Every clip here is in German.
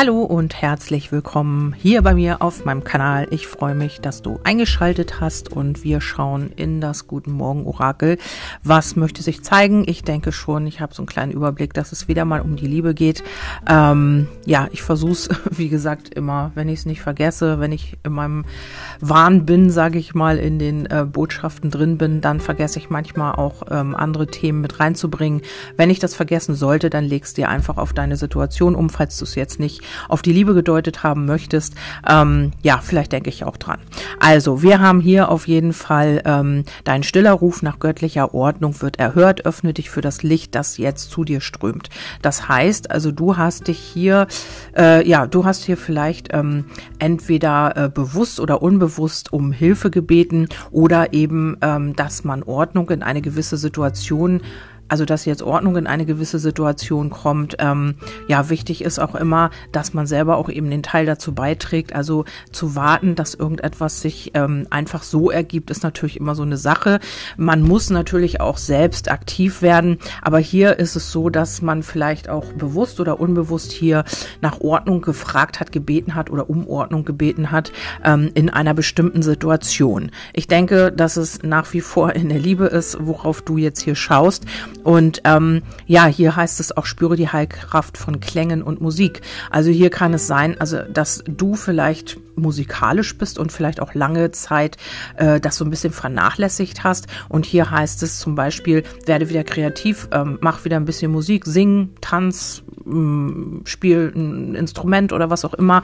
Hallo und herzlich willkommen hier bei mir auf meinem Kanal. Ich freue mich, dass du eingeschaltet hast und wir schauen in das Guten Morgen Orakel. Was möchte sich zeigen? Ich denke schon, ich habe so einen kleinen Überblick, dass es wieder mal um die Liebe geht. Ähm, ja, ich versuche es, wie gesagt, immer, wenn ich es nicht vergesse, wenn ich in meinem Wahn bin, sage ich mal, in den äh, Botschaften drin bin, dann vergesse ich manchmal auch ähm, andere Themen mit reinzubringen. Wenn ich das vergessen sollte, dann legst dir einfach auf deine Situation um, falls du es jetzt nicht auf die Liebe gedeutet haben möchtest, ähm, ja, vielleicht denke ich auch dran. Also, wir haben hier auf jeden Fall ähm, dein stiller Ruf nach göttlicher Ordnung wird erhört, öffne dich für das Licht, das jetzt zu dir strömt. Das heißt, also du hast dich hier, äh, ja, du hast hier vielleicht ähm, entweder äh, bewusst oder unbewusst um Hilfe gebeten oder eben, ähm, dass man Ordnung in eine gewisse Situation also dass jetzt Ordnung in eine gewisse Situation kommt. Ähm, ja, wichtig ist auch immer, dass man selber auch eben den Teil dazu beiträgt. Also zu warten, dass irgendetwas sich ähm, einfach so ergibt, ist natürlich immer so eine Sache. Man muss natürlich auch selbst aktiv werden, aber hier ist es so, dass man vielleicht auch bewusst oder unbewusst hier nach Ordnung gefragt hat, gebeten hat oder um Ordnung gebeten hat ähm, in einer bestimmten Situation. Ich denke, dass es nach wie vor in der Liebe ist, worauf du jetzt hier schaust und ähm, ja, hier heißt es auch, spüre die Heilkraft von Klängen und Musik. Also hier kann es sein, also dass du vielleicht musikalisch bist und vielleicht auch lange Zeit äh, das so ein bisschen vernachlässigt hast. Und hier heißt es zum Beispiel, werde wieder kreativ, ähm, mach wieder ein bisschen Musik, sing, tanz, ähm, spiel ein Instrument oder was auch immer.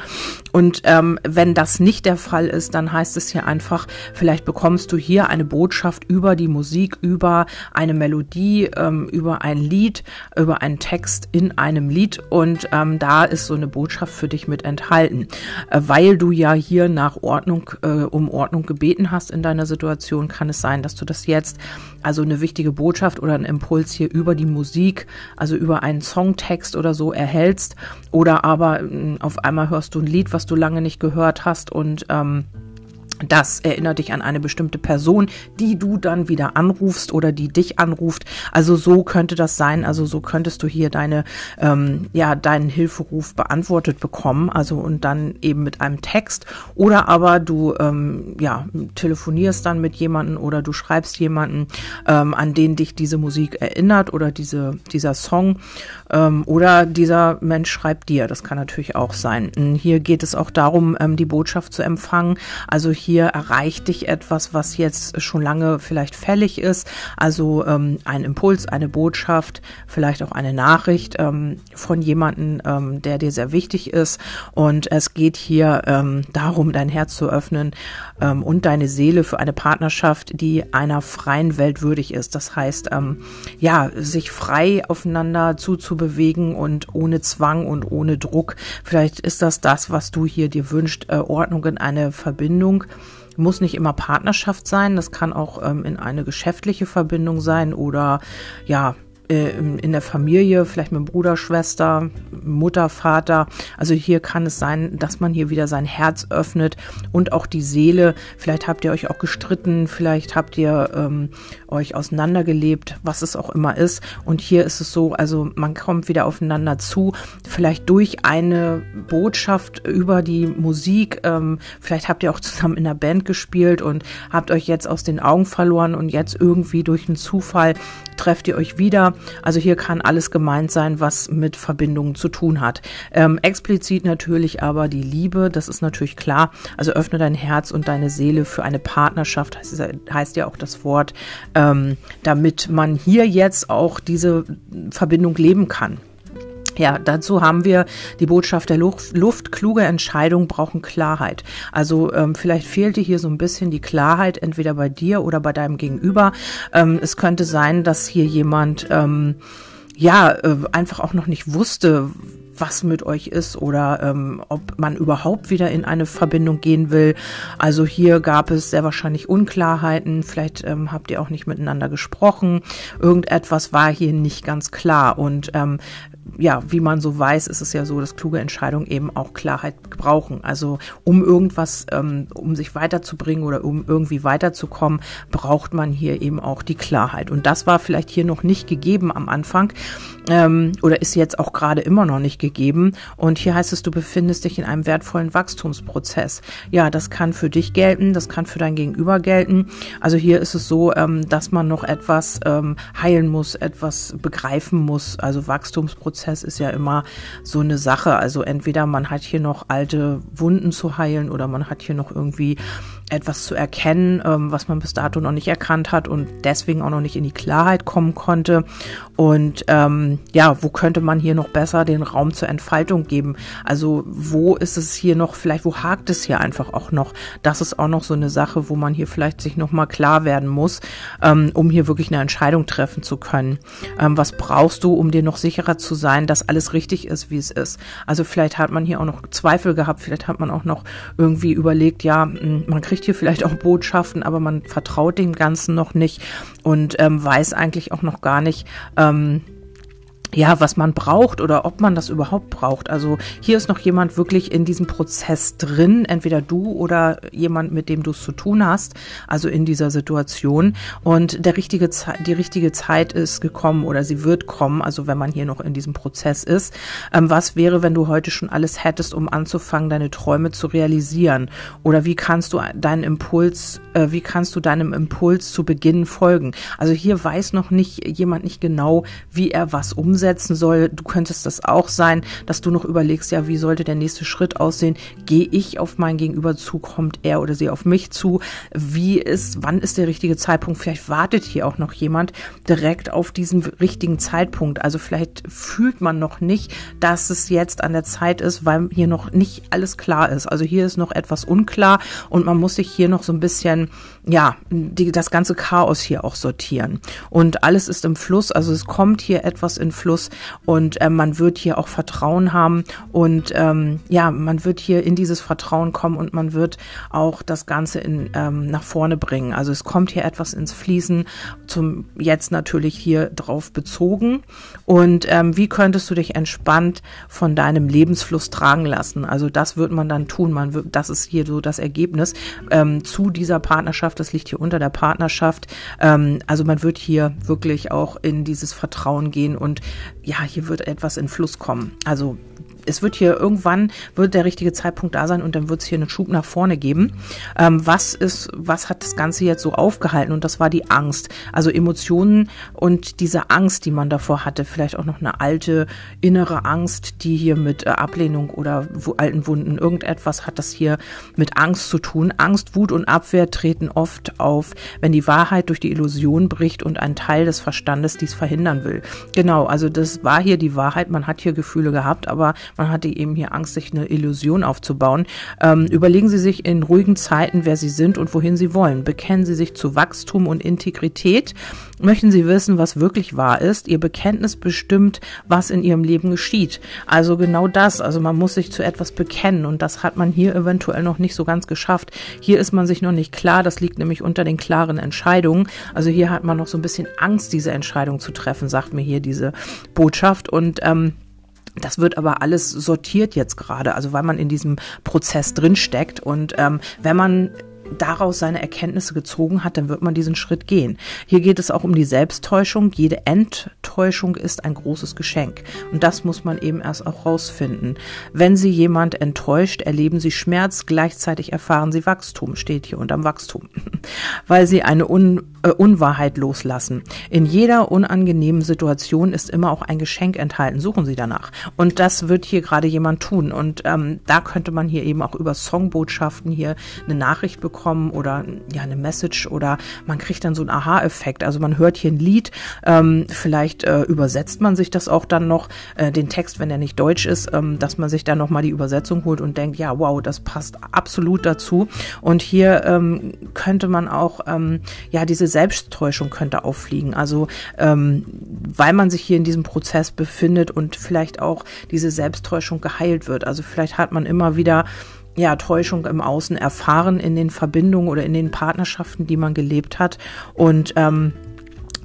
Und ähm, wenn das nicht der Fall ist, dann heißt es hier einfach, vielleicht bekommst du hier eine Botschaft über die Musik, über eine Melodie, ähm, über ein Lied, über einen Text in einem Lied. Und ähm, da ist so eine Botschaft für dich mit enthalten, äh, weil du ja hier nach Ordnung, äh, um Ordnung gebeten hast in deiner Situation, kann es sein, dass du das jetzt, also eine wichtige Botschaft oder einen Impuls hier über die Musik, also über einen Songtext oder so erhältst. Oder aber äh, auf einmal hörst du ein Lied, was du lange nicht gehört hast und ähm, das erinnert dich an eine bestimmte Person, die du dann wieder anrufst oder die dich anruft. Also so könnte das sein. Also so könntest du hier deine, ähm, ja, deinen Hilferuf beantwortet bekommen. Also und dann eben mit einem Text. Oder aber du, ähm, ja, telefonierst dann mit jemanden oder du schreibst jemanden, ähm, an den dich diese Musik erinnert oder diese, dieser Song. Ähm, oder dieser Mensch schreibt dir. Das kann natürlich auch sein. Hier geht es auch darum, ähm, die Botschaft zu empfangen. Also hier erreicht dich etwas, was jetzt schon lange vielleicht fällig ist. Also ähm, ein Impuls, eine Botschaft, vielleicht auch eine Nachricht ähm, von jemandem, ähm, der dir sehr wichtig ist. Und es geht hier ähm, darum, dein Herz zu öffnen und deine Seele für eine Partnerschaft, die einer freien Welt würdig ist. Das heißt, ja, sich frei aufeinander zuzubewegen und ohne Zwang und ohne Druck. Vielleicht ist das das, was du hier dir wünscht, äh, Ordnung in eine Verbindung muss nicht immer Partnerschaft sein, das kann auch ähm, in eine geschäftliche Verbindung sein oder ja, in der Familie, vielleicht mit Bruder, Schwester, Mutter, Vater. Also hier kann es sein, dass man hier wieder sein Herz öffnet und auch die Seele. Vielleicht habt ihr euch auch gestritten, vielleicht habt ihr ähm, euch auseinandergelebt, was es auch immer ist. Und hier ist es so, also man kommt wieder aufeinander zu, vielleicht durch eine Botschaft über die Musik. Ähm, vielleicht habt ihr auch zusammen in der Band gespielt und habt euch jetzt aus den Augen verloren und jetzt irgendwie durch einen Zufall trefft ihr euch wieder. Also hier kann alles gemeint sein, was mit Verbindungen zu tun hat. Ähm, explizit natürlich aber die Liebe, das ist natürlich klar. Also öffne dein Herz und deine Seele für eine Partnerschaft, heißt, heißt ja auch das Wort, ähm, damit man hier jetzt auch diese Verbindung leben kann. Ja, dazu haben wir die Botschaft der Luft. Luft kluge Entscheidungen brauchen Klarheit. Also ähm, vielleicht fehlte hier so ein bisschen die Klarheit, entweder bei dir oder bei deinem Gegenüber. Ähm, es könnte sein, dass hier jemand ähm, ja äh, einfach auch noch nicht wusste, was mit euch ist oder ähm, ob man überhaupt wieder in eine Verbindung gehen will. Also hier gab es sehr wahrscheinlich Unklarheiten. Vielleicht ähm, habt ihr auch nicht miteinander gesprochen. Irgendetwas war hier nicht ganz klar. Und ähm, ja, wie man so weiß, ist es ja so, dass kluge Entscheidungen eben auch Klarheit brauchen. Also um irgendwas, ähm, um sich weiterzubringen oder um irgendwie weiterzukommen, braucht man hier eben auch die Klarheit. Und das war vielleicht hier noch nicht gegeben am Anfang ähm, oder ist jetzt auch gerade immer noch nicht gegeben. Und hier heißt es, du befindest dich in einem wertvollen Wachstumsprozess. Ja, das kann für dich gelten, das kann für dein Gegenüber gelten. Also hier ist es so, ähm, dass man noch etwas ähm, heilen muss, etwas begreifen muss. Also Wachstumsprozess ist ja immer so eine Sache. Also entweder man hat hier noch alte Wunden zu heilen oder man hat hier noch irgendwie etwas zu erkennen, ähm, was man bis dato noch nicht erkannt hat und deswegen auch noch nicht in die Klarheit kommen konnte. Und ähm, ja, wo könnte man hier noch besser den Raum zur Entfaltung geben? Also wo ist es hier noch, vielleicht wo hakt es hier einfach auch noch? Das ist auch noch so eine Sache, wo man hier vielleicht sich nochmal klar werden muss, ähm, um hier wirklich eine Entscheidung treffen zu können. Ähm, was brauchst du, um dir noch sicherer zu sein, dass alles richtig ist, wie es ist? Also vielleicht hat man hier auch noch Zweifel gehabt, vielleicht hat man auch noch irgendwie überlegt, ja, man kriegt kriegt hier vielleicht auch Botschaften, aber man vertraut dem Ganzen noch nicht und ähm, weiß eigentlich auch noch gar nicht, ähm, ja, was man braucht oder ob man das überhaupt braucht. Also hier ist noch jemand wirklich in diesem Prozess drin, entweder du oder jemand, mit dem du es zu tun hast, also in dieser Situation. Und der richtige die richtige Zeit ist gekommen oder sie wird kommen, also wenn man hier noch in diesem Prozess ist. Ähm, was wäre, wenn du heute schon alles hättest, um anzufangen, deine Träume zu realisieren? Oder wie kannst du deinen Impuls, äh, wie kannst du deinem Impuls zu Beginn folgen? Also hier weiß noch nicht jemand nicht genau, wie er was umsetzt umsetzen soll. Du könntest das auch sein, dass du noch überlegst, ja, wie sollte der nächste Schritt aussehen? Gehe ich auf mein Gegenüber zu? Kommt er oder sie auf mich zu? Wie ist, wann ist der richtige Zeitpunkt? Vielleicht wartet hier auch noch jemand direkt auf diesen richtigen Zeitpunkt. Also vielleicht fühlt man noch nicht, dass es jetzt an der Zeit ist, weil hier noch nicht alles klar ist. Also hier ist noch etwas unklar und man muss sich hier noch so ein bisschen, ja, die, das ganze Chaos hier auch sortieren. Und alles ist im Fluss, also es kommt hier etwas in Fluss Abschluss und äh, man wird hier auch Vertrauen haben und ähm, ja, man wird hier in dieses Vertrauen kommen und man wird auch das Ganze in, ähm, nach vorne bringen. Also es kommt hier etwas ins Fließen, zum jetzt natürlich hier drauf bezogen. Und ähm, wie könntest du dich entspannt von deinem Lebensfluss tragen lassen? Also das wird man dann tun. Man wird, das ist hier so das Ergebnis ähm, zu dieser Partnerschaft. Das liegt hier unter der Partnerschaft. Ähm, also man wird hier wirklich auch in dieses Vertrauen gehen und ja, hier wird etwas in Fluss kommen. Also es wird hier irgendwann wird der richtige Zeitpunkt da sein und dann wird es hier einen Schub nach vorne geben. Ähm, was ist, was hat das Ganze jetzt so aufgehalten? Und das war die Angst. Also Emotionen und diese Angst, die man davor hatte, vielleicht auch noch eine alte innere Angst, die hier mit äh, Ablehnung oder alten Wunden, irgendetwas hat das hier mit Angst zu tun. Angst, Wut und Abwehr treten oft auf, wenn die Wahrheit durch die Illusion bricht und ein Teil des Verstandes dies verhindern will. Genau, also das war hier die Wahrheit. Man hat hier Gefühle gehabt, aber man hatte eben hier Angst, sich eine Illusion aufzubauen. Ähm, überlegen Sie sich in ruhigen Zeiten, wer Sie sind und wohin Sie wollen. Bekennen Sie sich zu Wachstum und Integrität. Möchten Sie wissen, was wirklich wahr ist? Ihr Bekenntnis bestimmt, was in Ihrem Leben geschieht. Also genau das. Also man muss sich zu etwas bekennen und das hat man hier eventuell noch nicht so ganz geschafft. Hier ist man sich noch nicht klar. Das liegt nämlich unter den klaren Entscheidungen. Also hier hat man noch so ein bisschen Angst, diese Entscheidung zu treffen, sagt mir hier diese Botschaft und ähm, das wird aber alles sortiert jetzt gerade, also weil man in diesem Prozess drin steckt. Und ähm, wenn man daraus seine Erkenntnisse gezogen hat, dann wird man diesen Schritt gehen. Hier geht es auch um die Selbsttäuschung. Jede Enttäuschung ist ein großes Geschenk. Und das muss man eben erst auch rausfinden. Wenn Sie jemand enttäuscht, erleben Sie Schmerz, gleichzeitig erfahren Sie Wachstum, steht hier unterm Wachstum, weil Sie eine Un äh, Unwahrheit loslassen. In jeder unangenehmen Situation ist immer auch ein Geschenk enthalten. Suchen Sie danach. Und das wird hier gerade jemand tun. Und ähm, da könnte man hier eben auch über Songbotschaften hier eine Nachricht bekommen bekommen oder ja eine Message oder man kriegt dann so einen Aha-Effekt. Also man hört hier ein Lied, ähm, vielleicht äh, übersetzt man sich das auch dann noch, äh, den Text, wenn er nicht deutsch ist, ähm, dass man sich dann nochmal die Übersetzung holt und denkt, ja, wow, das passt absolut dazu. Und hier ähm, könnte man auch, ähm, ja, diese Selbsttäuschung könnte auffliegen. Also ähm, weil man sich hier in diesem Prozess befindet und vielleicht auch diese Selbsttäuschung geheilt wird. Also vielleicht hat man immer wieder ja, Täuschung im Außen erfahren in den Verbindungen oder in den Partnerschaften, die man gelebt hat. Und ähm,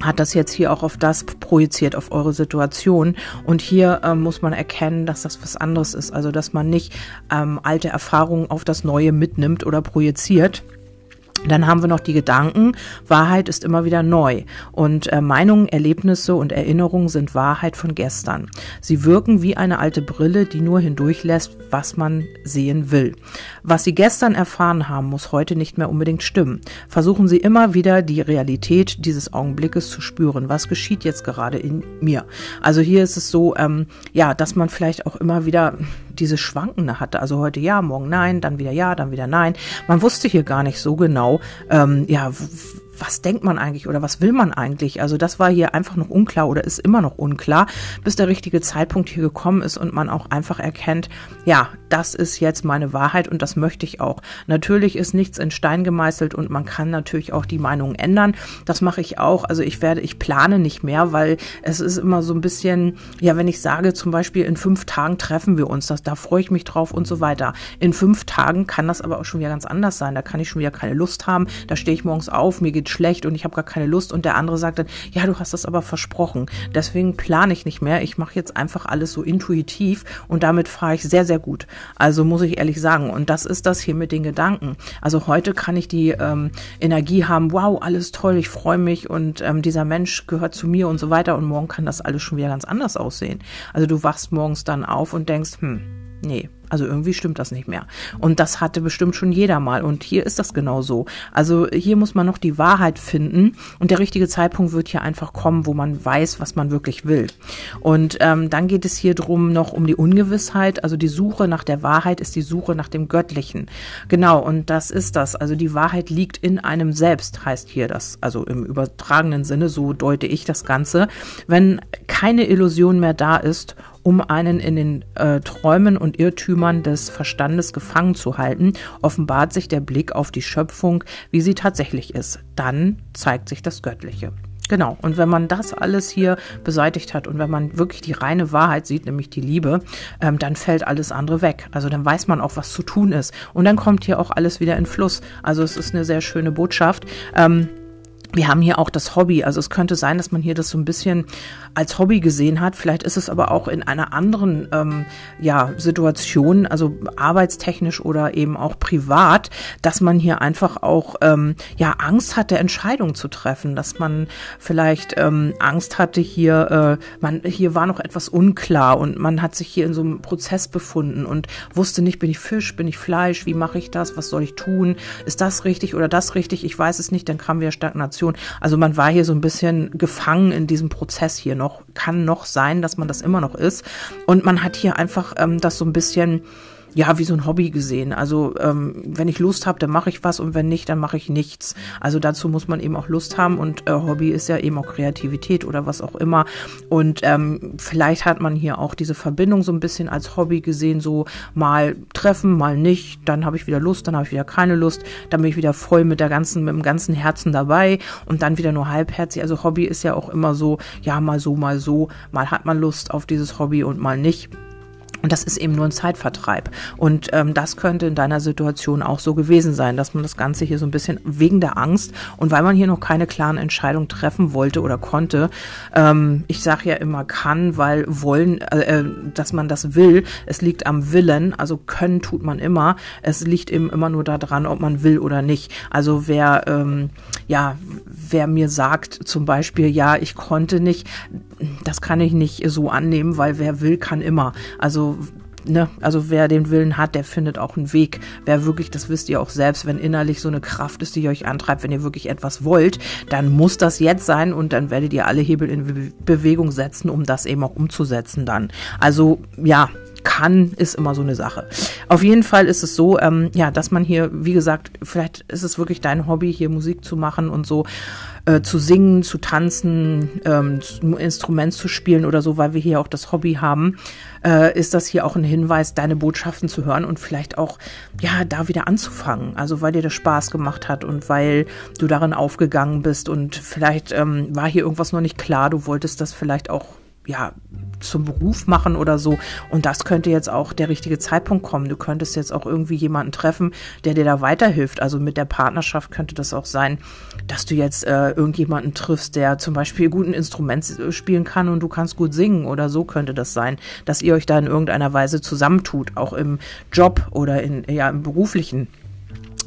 hat das jetzt hier auch auf das projiziert, auf eure Situation. Und hier ähm, muss man erkennen, dass das was anderes ist. Also, dass man nicht ähm, alte Erfahrungen auf das Neue mitnimmt oder projiziert dann haben wir noch die Gedanken. Wahrheit ist immer wieder neu. Und äh, Meinungen, Erlebnisse und Erinnerungen sind Wahrheit von gestern. Sie wirken wie eine alte Brille, die nur hindurchlässt, was man sehen will. Was Sie gestern erfahren haben, muss heute nicht mehr unbedingt stimmen. Versuchen Sie immer wieder die Realität dieses Augenblickes zu spüren. Was geschieht jetzt gerade in mir? Also hier ist es so, ähm, ja, dass man vielleicht auch immer wieder diese Schwankende hatte. Also heute ja, morgen nein, dann wieder ja, dann wieder nein. Man wusste hier gar nicht so genau, ähm, ja, was denkt man eigentlich oder was will man eigentlich? Also das war hier einfach noch unklar oder ist immer noch unklar, bis der richtige Zeitpunkt hier gekommen ist und man auch einfach erkennt, ja, das ist jetzt meine Wahrheit und das möchte ich auch. Natürlich ist nichts in Stein gemeißelt und man kann natürlich auch die Meinung ändern. Das mache ich auch. Also ich werde, ich plane nicht mehr, weil es ist immer so ein bisschen, ja, wenn ich sage zum Beispiel in fünf Tagen treffen wir uns, das, da freue ich mich drauf und so weiter. In fünf Tagen kann das aber auch schon wieder ganz anders sein. Da kann ich schon wieder keine Lust haben. Da stehe ich morgens auf, mir geht schlecht und ich habe gar keine Lust und der andere sagt dann, ja, du hast das aber versprochen. Deswegen plane ich nicht mehr. Ich mache jetzt einfach alles so intuitiv und damit fahre ich sehr, sehr gut. Also muss ich ehrlich sagen. Und das ist das hier mit den Gedanken. Also heute kann ich die ähm, Energie haben, wow, alles toll, ich freue mich und ähm, dieser Mensch gehört zu mir und so weiter. Und morgen kann das alles schon wieder ganz anders aussehen. Also du wachst morgens dann auf und denkst, hm, nee, also irgendwie stimmt das nicht mehr. Und das hatte bestimmt schon jeder mal. Und hier ist das genau so. Also hier muss man noch die Wahrheit finden. Und der richtige Zeitpunkt wird hier einfach kommen, wo man weiß, was man wirklich will. Und ähm, dann geht es hier drum noch um die Ungewissheit. Also die Suche nach der Wahrheit ist die Suche nach dem Göttlichen. Genau. Und das ist das. Also die Wahrheit liegt in einem selbst, heißt hier das. Also im übertragenen Sinne, so deute ich das Ganze. Wenn keine Illusion mehr da ist um einen in den äh, Träumen und Irrtümern des Verstandes gefangen zu halten, offenbart sich der Blick auf die Schöpfung, wie sie tatsächlich ist. Dann zeigt sich das Göttliche. Genau. Und wenn man das alles hier beseitigt hat und wenn man wirklich die reine Wahrheit sieht, nämlich die Liebe, ähm, dann fällt alles andere weg. Also dann weiß man auch, was zu tun ist. Und dann kommt hier auch alles wieder in Fluss. Also es ist eine sehr schöne Botschaft. Ähm, wir haben hier auch das Hobby. Also es könnte sein, dass man hier das so ein bisschen als Hobby gesehen hat. Vielleicht ist es aber auch in einer anderen ähm, ja, Situation, also arbeitstechnisch oder eben auch privat, dass man hier einfach auch ähm, ja Angst hatte, Entscheidungen zu treffen, dass man vielleicht ähm, Angst hatte hier, äh, man hier war noch etwas unklar und man hat sich hier in so einem Prozess befunden und wusste nicht, bin ich Fisch, bin ich Fleisch, wie mache ich das, was soll ich tun, ist das richtig oder das richtig, ich weiß es nicht, dann kam wieder Stagnation Situation. Also man war hier so ein bisschen gefangen in diesem Prozess hier noch. Kann noch sein, dass man das immer noch ist. Und man hat hier einfach ähm, das so ein bisschen ja, wie so ein Hobby gesehen. Also ähm, wenn ich Lust habe, dann mache ich was und wenn nicht, dann mache ich nichts. Also dazu muss man eben auch Lust haben und äh, Hobby ist ja eben auch Kreativität oder was auch immer. Und ähm, vielleicht hat man hier auch diese Verbindung so ein bisschen als Hobby gesehen, so mal treffen, mal nicht, dann habe ich wieder Lust, dann habe ich wieder keine Lust, dann bin ich wieder voll mit der ganzen, mit dem ganzen Herzen dabei und dann wieder nur halbherzig. Also Hobby ist ja auch immer so, ja, mal so, mal so, mal hat man Lust auf dieses Hobby und mal nicht. Und das ist eben nur ein Zeitvertreib. Und ähm, das könnte in deiner Situation auch so gewesen sein, dass man das Ganze hier so ein bisschen wegen der Angst und weil man hier noch keine klaren Entscheidungen treffen wollte oder konnte. Ähm, ich sage ja immer kann, weil wollen, äh, äh, dass man das will. Es liegt am Willen. Also können tut man immer. Es liegt eben immer nur daran, ob man will oder nicht. Also wer ähm, ja, wer mir sagt zum Beispiel, ja, ich konnte nicht, das kann ich nicht so annehmen, weil wer will, kann immer. Also Ne, also wer den Willen hat, der findet auch einen Weg. Wer wirklich, das wisst ihr auch selbst, wenn innerlich so eine Kraft ist, die euch antreibt, wenn ihr wirklich etwas wollt, dann muss das jetzt sein und dann werdet ihr alle Hebel in Be Bewegung setzen, um das eben auch umzusetzen dann. Also ja, kann, ist immer so eine Sache. Auf jeden Fall ist es so, ähm, ja, dass man hier, wie gesagt, vielleicht ist es wirklich dein Hobby, hier Musik zu machen und so äh, zu singen, zu tanzen, ähm, ein Instrument zu spielen oder so, weil wir hier auch das Hobby haben, äh, ist das hier auch ein Hinweis, deine Botschaften zu hören und vielleicht auch, ja, da wieder anzufangen. Also weil dir das Spaß gemacht hat und weil du darin aufgegangen bist und vielleicht ähm, war hier irgendwas noch nicht klar, du wolltest das vielleicht auch ja, zum Beruf machen oder so. Und das könnte jetzt auch der richtige Zeitpunkt kommen. Du könntest jetzt auch irgendwie jemanden treffen, der dir da weiterhilft. Also mit der Partnerschaft könnte das auch sein, dass du jetzt äh, irgendjemanden triffst, der zum Beispiel gut ein Instrument spielen kann und du kannst gut singen oder so könnte das sein, dass ihr euch da in irgendeiner Weise zusammentut, auch im Job oder in, ja, im beruflichen.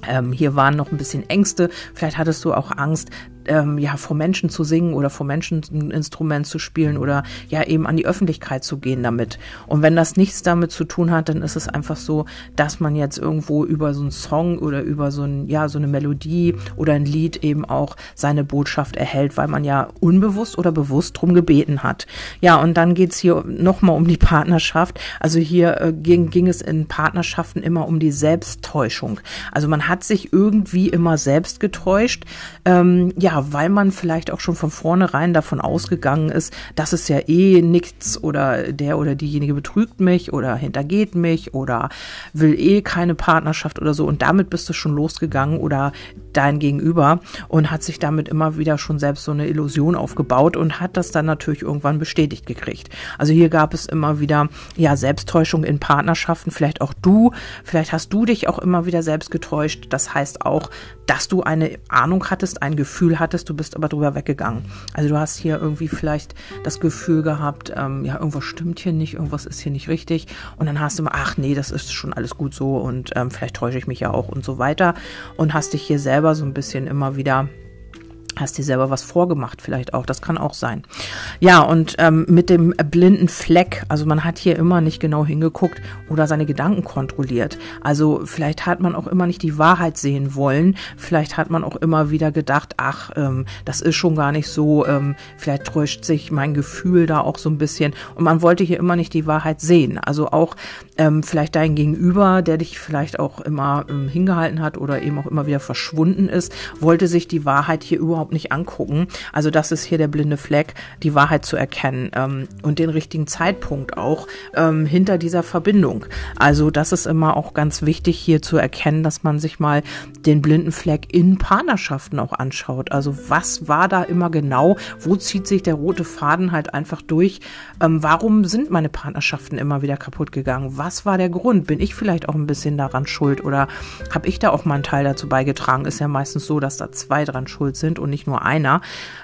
Ähm, hier waren noch ein bisschen Ängste. Vielleicht hattest du auch Angst, ähm, ja, vor Menschen zu singen oder vor Menschen ein Instrument zu spielen oder ja eben an die Öffentlichkeit zu gehen damit. Und wenn das nichts damit zu tun hat, dann ist es einfach so, dass man jetzt irgendwo über so einen Song oder über so ein, ja, so eine Melodie oder ein Lied eben auch seine Botschaft erhält, weil man ja unbewusst oder bewusst drum gebeten hat. Ja, und dann geht's hier nochmal um die Partnerschaft. Also hier äh, ging, ging es in Partnerschaften immer um die Selbsttäuschung. Also man hat sich irgendwie immer selbst getäuscht. Ähm, ja, weil man vielleicht auch schon von vornherein davon ausgegangen ist, dass es ja eh nichts oder der oder diejenige betrügt mich oder hintergeht mich oder will eh keine Partnerschaft oder so. Und damit bist du schon losgegangen oder dein Gegenüber und hat sich damit immer wieder schon selbst so eine Illusion aufgebaut und hat das dann natürlich irgendwann bestätigt gekriegt. Also hier gab es immer wieder, ja, Selbsttäuschung in Partnerschaften, vielleicht auch du, vielleicht hast du dich auch immer wieder selbst getäuscht. Das heißt auch, dass du eine Ahnung hattest, ein Gefühl hattest, du bist aber drüber weggegangen. Also du hast hier irgendwie vielleicht das Gefühl gehabt, ähm, ja, irgendwas stimmt hier nicht, irgendwas ist hier nicht richtig. Und dann hast du mal, ach nee, das ist schon alles gut so und ähm, vielleicht täusche ich mich ja auch und so weiter. Und hast dich hier selber so ein bisschen immer wieder Hast dir selber was vorgemacht, vielleicht auch. Das kann auch sein. Ja, und ähm, mit dem blinden Fleck, also man hat hier immer nicht genau hingeguckt oder seine Gedanken kontrolliert. Also vielleicht hat man auch immer nicht die Wahrheit sehen wollen. Vielleicht hat man auch immer wieder gedacht, ach, ähm, das ist schon gar nicht so. Ähm, vielleicht täuscht sich mein Gefühl da auch so ein bisschen. Und man wollte hier immer nicht die Wahrheit sehen. Also auch ähm, vielleicht dein Gegenüber, der dich vielleicht auch immer ähm, hingehalten hat oder eben auch immer wieder verschwunden ist, wollte sich die Wahrheit hier überhaupt überhaupt nicht angucken. Also das ist hier der blinde Fleck, die Wahrheit zu erkennen ähm, und den richtigen Zeitpunkt auch ähm, hinter dieser Verbindung. Also das ist immer auch ganz wichtig hier zu erkennen, dass man sich mal den blinden Fleck in Partnerschaften auch anschaut. Also was war da immer genau? Wo zieht sich der rote Faden halt einfach durch? Ähm, warum sind meine Partnerschaften immer wieder kaputt gegangen? Was war der Grund? Bin ich vielleicht auch ein bisschen daran schuld oder habe ich da auch mal einen Teil dazu beigetragen? Ist ja meistens so, dass da zwei dran schuld sind und nicht nur einer.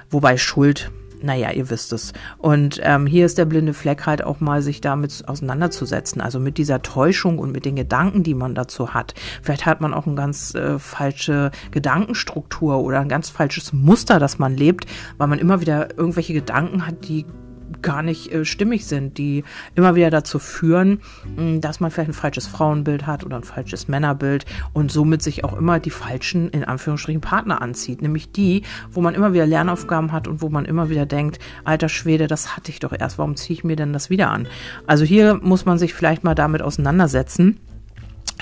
Wobei Schuld naja, ihr wisst es. Und ähm, hier ist der blinde Fleck halt auch mal, sich damit auseinanderzusetzen. Also mit dieser Täuschung und mit den Gedanken, die man dazu hat. Vielleicht hat man auch eine ganz äh, falsche Gedankenstruktur oder ein ganz falsches Muster, das man lebt, weil man immer wieder irgendwelche Gedanken hat, die gar nicht äh, stimmig sind, die immer wieder dazu führen, mh, hm, dass man vielleicht ein falsches Frauenbild hat oder ein falsches Männerbild und somit sich auch immer die falschen, in Anführungsstrichen, Partner anzieht. Nämlich die, wo man immer wieder Lernaufgaben hat und wo man immer wieder denkt, alter Schwede, das hatte ich doch erst, warum ziehe ich mir denn das wieder an? Also hier muss man sich vielleicht mal damit auseinandersetzen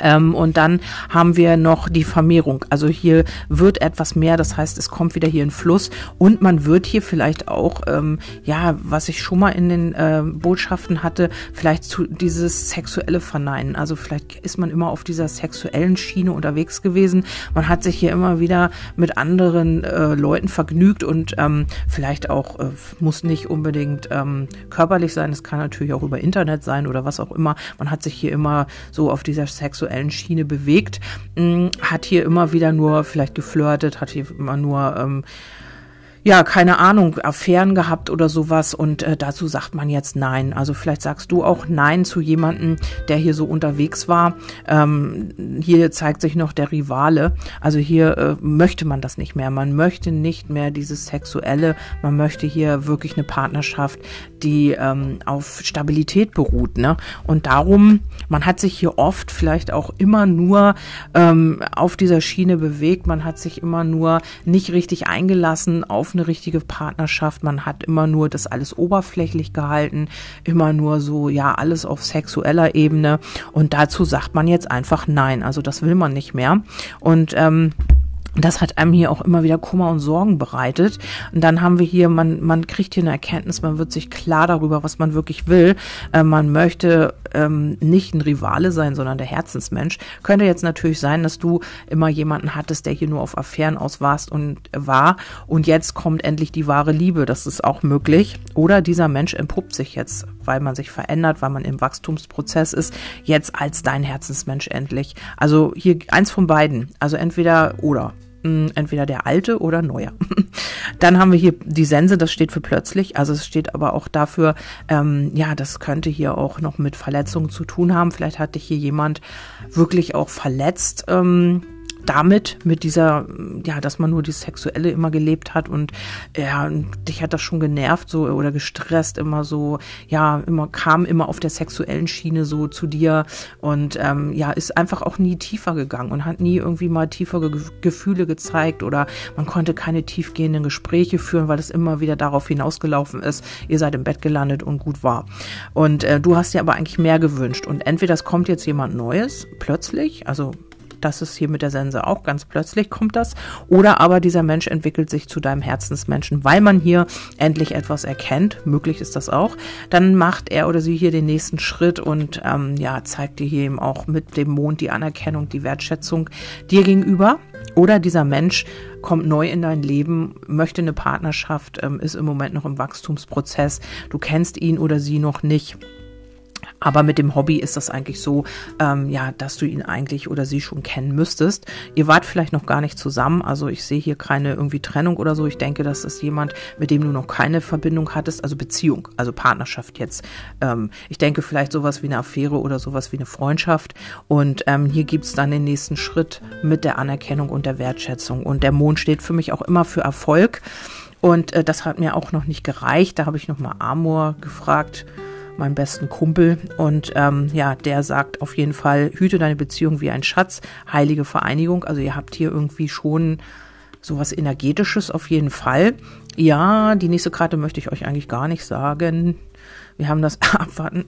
ähm, und dann haben wir noch die Vermehrung. Also hier wird etwas mehr, das heißt, es kommt wieder hier in Fluss und man wird hier vielleicht auch, ähm, ja, was ich schon mal in den äh, Botschaften hatte, vielleicht zu dieses sexuelle Verneinen. Also vielleicht ist man immer auf dieser sexuellen Schiene unterwegs gewesen. Man hat sich hier immer wieder mit anderen äh, Leuten vergnügt und ähm, vielleicht auch, äh, muss nicht unbedingt ähm, körperlich sein, es kann natürlich auch über Internet sein oder was auch immer. Man hat sich hier immer so auf dieser sexuellen sexuellen Schiene bewegt, mm, hat hier immer wieder nur vielleicht geflirtet, hat hier immer nur ähm, ja, keine Ahnung, Affären gehabt oder sowas und äh, dazu sagt man jetzt nein. Also vielleicht sagst du auch nein zu jemandem, der hier so unterwegs war. Ähm, hier zeigt sich noch der Rivale. Also hier äh, möchte man das nicht mehr. Man möchte nicht mehr dieses Sexuelle. Man möchte hier wirklich eine Partnerschaft, die ähm, auf Stabilität beruht. Ne? Und darum, man hat sich hier oft vielleicht auch immer nur ähm, auf dieser Schiene bewegt. Man hat sich immer nur nicht richtig eingelassen auf auf eine richtige Partnerschaft. Man hat immer nur das alles oberflächlich gehalten, immer nur so, ja, alles auf sexueller Ebene. Und dazu sagt man jetzt einfach nein. Also das will man nicht mehr. Und ähm, das hat einem hier auch immer wieder Kummer und Sorgen bereitet. Und dann haben wir hier, man, man kriegt hier eine Erkenntnis, man wird sich klar darüber, was man wirklich will. Äh, man möchte ähm, nicht ein Rivale sein, sondern der Herzensmensch. Könnte jetzt natürlich sein, dass du immer jemanden hattest, der hier nur auf Affären aus warst und äh, war. Und jetzt kommt endlich die wahre Liebe. Das ist auch möglich. Oder dieser Mensch entpuppt sich jetzt, weil man sich verändert, weil man im Wachstumsprozess ist, jetzt als dein Herzensmensch endlich. Also hier eins von beiden. Also entweder oder. Hm, entweder der alte oder neuer. Dann haben wir hier die Sense, das steht für plötzlich, also es steht aber auch dafür, ähm, ja, das könnte hier auch noch mit Verletzungen zu tun haben. Vielleicht hat dich hier jemand wirklich auch verletzt. Ähm, damit, mit dieser, ja, dass man nur die Sexuelle immer gelebt hat und ja, dich hat das schon genervt so oder gestresst, immer so, ja, immer kam immer auf der sexuellen Schiene so zu dir und ähm, ja, ist einfach auch nie tiefer gegangen und hat nie irgendwie mal tiefere Ge Gefühle gezeigt oder man konnte keine tiefgehenden Gespräche führen, weil es immer wieder darauf hinausgelaufen ist, ihr seid im Bett gelandet und gut war. Und äh, du hast dir aber eigentlich mehr gewünscht und entweder es kommt jetzt jemand Neues plötzlich, also das ist hier mit der Sense auch ganz plötzlich kommt das. Oder aber dieser Mensch entwickelt sich zu deinem Herzensmenschen, weil man hier endlich etwas erkennt. Möglich ist das auch. Dann macht er oder sie hier den nächsten Schritt und ähm, ja, zeigt dir hier eben auch mit dem Mond die Anerkennung, die Wertschätzung dir gegenüber. Oder dieser Mensch kommt neu in dein Leben, möchte eine Partnerschaft, ähm, ist im Moment noch im Wachstumsprozess. Du kennst ihn oder sie noch nicht aber mit dem Hobby ist das eigentlich so, ähm, ja, dass du ihn eigentlich oder sie schon kennen müsstest. Ihr wart vielleicht noch gar nicht zusammen, also ich sehe hier keine irgendwie Trennung oder so. Ich denke, das ist jemand, mit dem du noch keine Verbindung hattest, also Beziehung, also Partnerschaft jetzt. Ähm, ich denke vielleicht sowas wie eine Affäre oder sowas wie eine Freundschaft. Und ähm, hier gibt's dann den nächsten Schritt mit der Anerkennung und der Wertschätzung. Und der Mond steht für mich auch immer für Erfolg. Und äh, das hat mir auch noch nicht gereicht. Da habe ich nochmal Amor gefragt meinen besten Kumpel. Und ähm, ja, der sagt auf jeden Fall, hüte deine Beziehung wie ein Schatz, heilige Vereinigung. Also ihr habt hier irgendwie schon sowas Energetisches auf jeden Fall. Ja, die nächste Karte möchte ich euch eigentlich gar nicht sagen. Wir haben das Abwarten.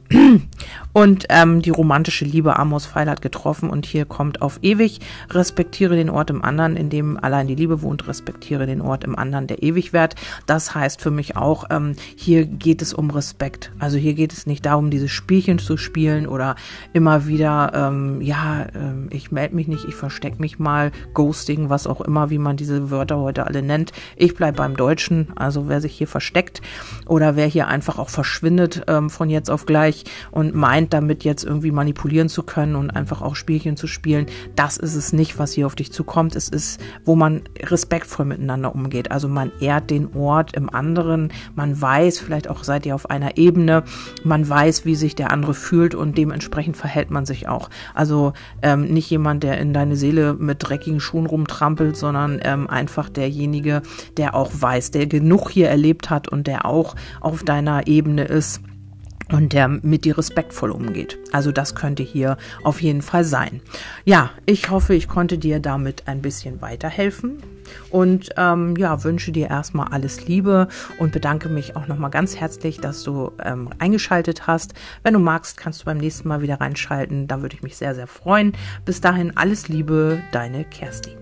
Und ähm, die romantische Liebe Amos Pfeil hat getroffen und hier kommt auf ewig. Respektiere den Ort im anderen, in dem allein die Liebe wohnt. Respektiere den Ort im anderen, der ewig währt. Das heißt für mich auch, ähm, hier geht es um Respekt. Also hier geht es nicht darum, diese Spielchen zu spielen oder immer wieder, ähm, ja, ähm, ich melde mich nicht, ich verstecke mich mal, Ghosting, was auch immer, wie man diese Wörter heute alle nennt. Ich bleibe beim Deutschen. Also wer sich hier versteckt oder wer hier einfach auch verschwindet, ähm, von jetzt auf gleich und meint damit jetzt irgendwie manipulieren zu können und einfach auch Spielchen zu spielen. Das ist es nicht, was hier auf dich zukommt. Es ist, wo man respektvoll miteinander umgeht. Also man ehrt den Ort im anderen. Man weiß, vielleicht auch seid ihr auf einer Ebene. Man weiß, wie sich der andere fühlt und dementsprechend verhält man sich auch. Also ähm, nicht jemand, der in deine Seele mit dreckigen Schuhen rumtrampelt, sondern ähm, einfach derjenige, der auch weiß, der genug hier erlebt hat und der auch auf deiner Ebene ist und der mit dir respektvoll umgeht. Also das könnte hier auf jeden Fall sein. Ja, ich hoffe, ich konnte dir damit ein bisschen weiterhelfen und ähm, ja, wünsche dir erstmal alles Liebe und bedanke mich auch nochmal ganz herzlich, dass du ähm, eingeschaltet hast. Wenn du magst, kannst du beim nächsten Mal wieder reinschalten. Da würde ich mich sehr, sehr freuen. Bis dahin alles Liebe, deine Kerstin.